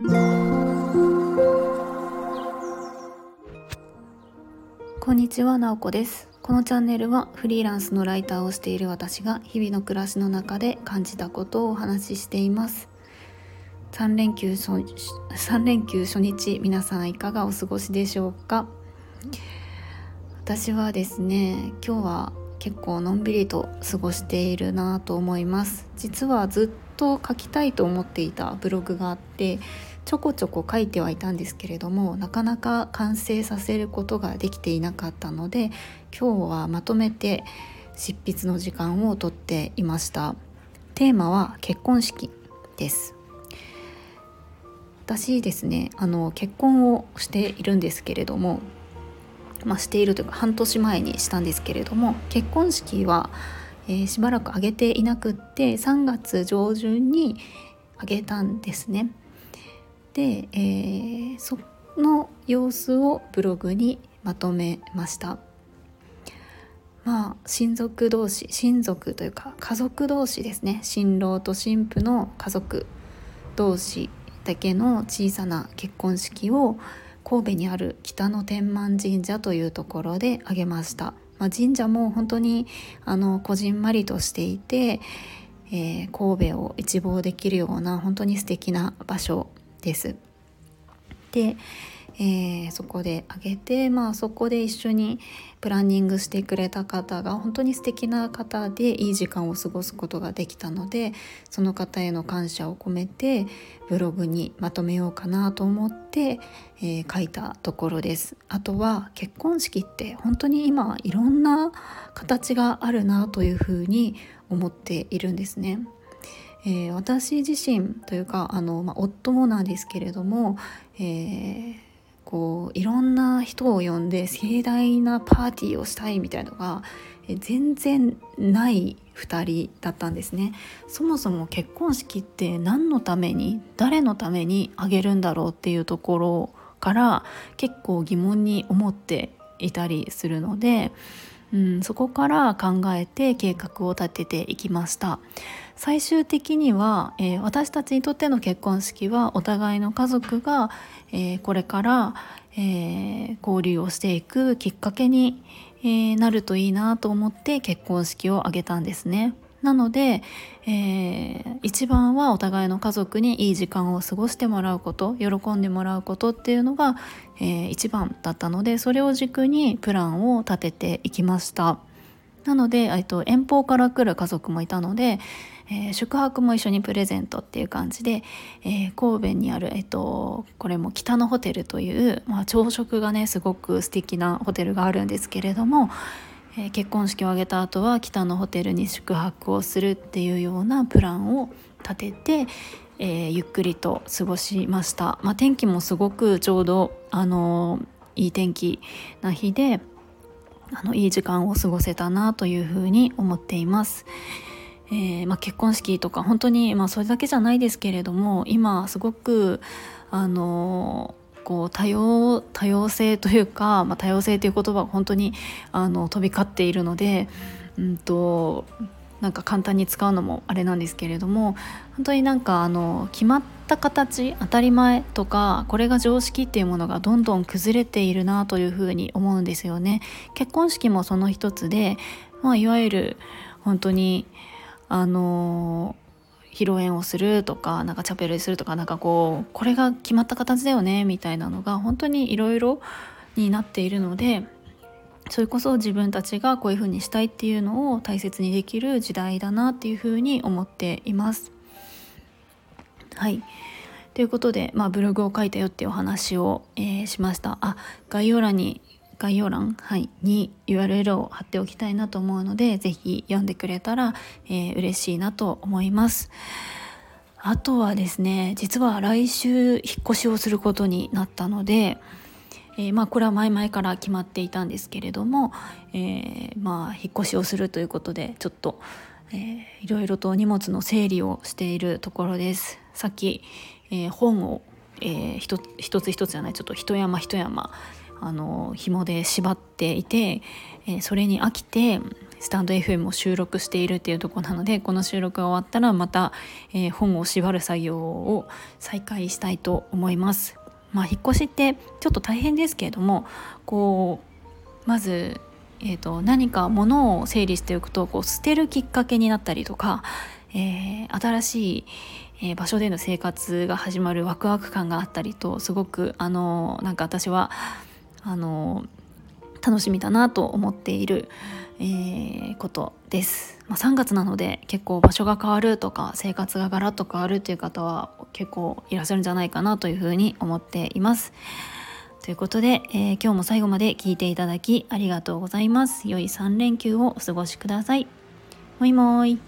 こんにちは、なおこです。このチャンネルはフリーランスのライターをしている私が日々の暮らしの中で感じたことをお話ししています。3連休初3連休初日皆さんいかがお過ごしでしょうか？私はですね今日は結構のんびりと過ごしているなと思います。実はずっと書きたいと思っていたブログがあってちょこちょこ書いてはいたんですけれどもなかなか完成させることができていなかったので今日はまとめて執筆の時間をとっていました。テーマは結婚式です。私ですねあの結婚をしているんですけれどもまあ、しているというか半年前にしたんですけれども結婚式は、えー、しばらく挙げていなくって3月上旬に挙げたんですね。で、えー、その様子をブログにまとめました。まあ親族同士親族というか家族同士ですね新郎と新婦の家族同士だけの小さな結婚式を神戸にある北野天満神社というところであげました、まあ、神社も本当にあのこじんまりとしていて、えー、神戸を一望できるような本当に素敵な場所です。で、えー、そこであげて、まあ、そこで一緒にプランニングしてくれた方が本当に素敵な方でいい時間を過ごすことができたのでその方への感謝を込めてブログにまとめようかなと思って、えー、書いたところです。あとは結婚式って本当に今いろんな形があるなというふうに思っているんですね。えー、私自身というかあの、まあ、夫もなんですけれども、えーこういろんな人を呼んで盛大なパーティーをしたいみたいのが全然ない2人だったんですね。そもそも結婚式って何のために誰のためにあげるんだろうっていうところから結構疑問に思っていたりするので、うん、そこから考えて計画を立てていきました最終的には、えー、私たちにとっての結婚式はお互いの家族が、えー、これから、えー、交流をしていくきっかけに、えなるといいなと思って結婚式を挙げたんですね。なので、えー、一番はお互いの家族にいい時間を過ごしてもらうこと喜んでもらうことっていうのが、えー、一番だったのでそれを軸にプランを立てていきました。なので、と、遠方から来る家族もいたので、えー、宿泊も一緒にプレゼントっていう感じで、えー、神戸にある、えっと、これも北のホテルという、まあ、朝食がねすごく素敵なホテルがあるんですけれども、えー、結婚式を挙げた後は北のホテルに宿泊をするっていうようなプランを立てて、えゆっくりと過ごしました、まあ、天気もすごくちょうど、あのいい天気な日であのいい時間を過ごせたなというふうに思っています。えー、まあ、結婚式とか本当に、まあ、それだけじゃないですけれども今すごくあのこう多様多様性というか、まあ、多様性という言葉が本当にあの飛び交っているので、うんと、なんか簡単に使うのもあれなんですけれども本当になんかあの決まった形当たり前とかこれが常識っていうものがどんどん崩れているなというふうに思うんですよね。結婚式もその一つで、まあ、いわゆる本当にあの披露宴をするとかなんかチャペルするとかなんかこうこれが決まった形だよねみたいなのが本当にいろいろになっているのでそれこそ自分たちがこういうふうにしたいっていうのを大切にできる時代だなっていうふうに思っています。はいということで、まあ、ブログを書いたよっていうお話を、えー、しました。あ概要欄に概要欄、はい、に URL を貼っておきたいなと思うので是非読んでくれたら、えー、嬉しいなと思います。あとはですね実は来週引っ越しをすることになったので、えー、まあこれは前々から決まっていたんですけれども、えー、まあ引っ越しをするということでちょっと、えー、いろいろと荷物の整理をしているところです。さっき、えー、本を、えー、一つ一つじゃないちょっと一山一山あの紐で縛っていて、えー、それに飽きて、スタンド FM を収録しているっていうとこなのでこの収録が終わったらまた、えー、本を縛る作業を再開したいと思います。まあ、引っ越しってちょっと大変ですけれどもこうまず、えーと、何か物を整理しておくとこう捨てるきっかけになったりとか、えー、新しい、えー、場所での生活が始まるワクワク感があったりとすごくあのなんか私はあの楽しみだなと思っている、えー、ことです、まあ、3月なので結構場所が変わるとか生活がガラッと変わるという方は結構いらっしゃるんじゃないかなというふうに思っています。ということで、えー、今日も最後まで聞いていただきありがとうございます。良い3連休をお過ごしください。もいもーい。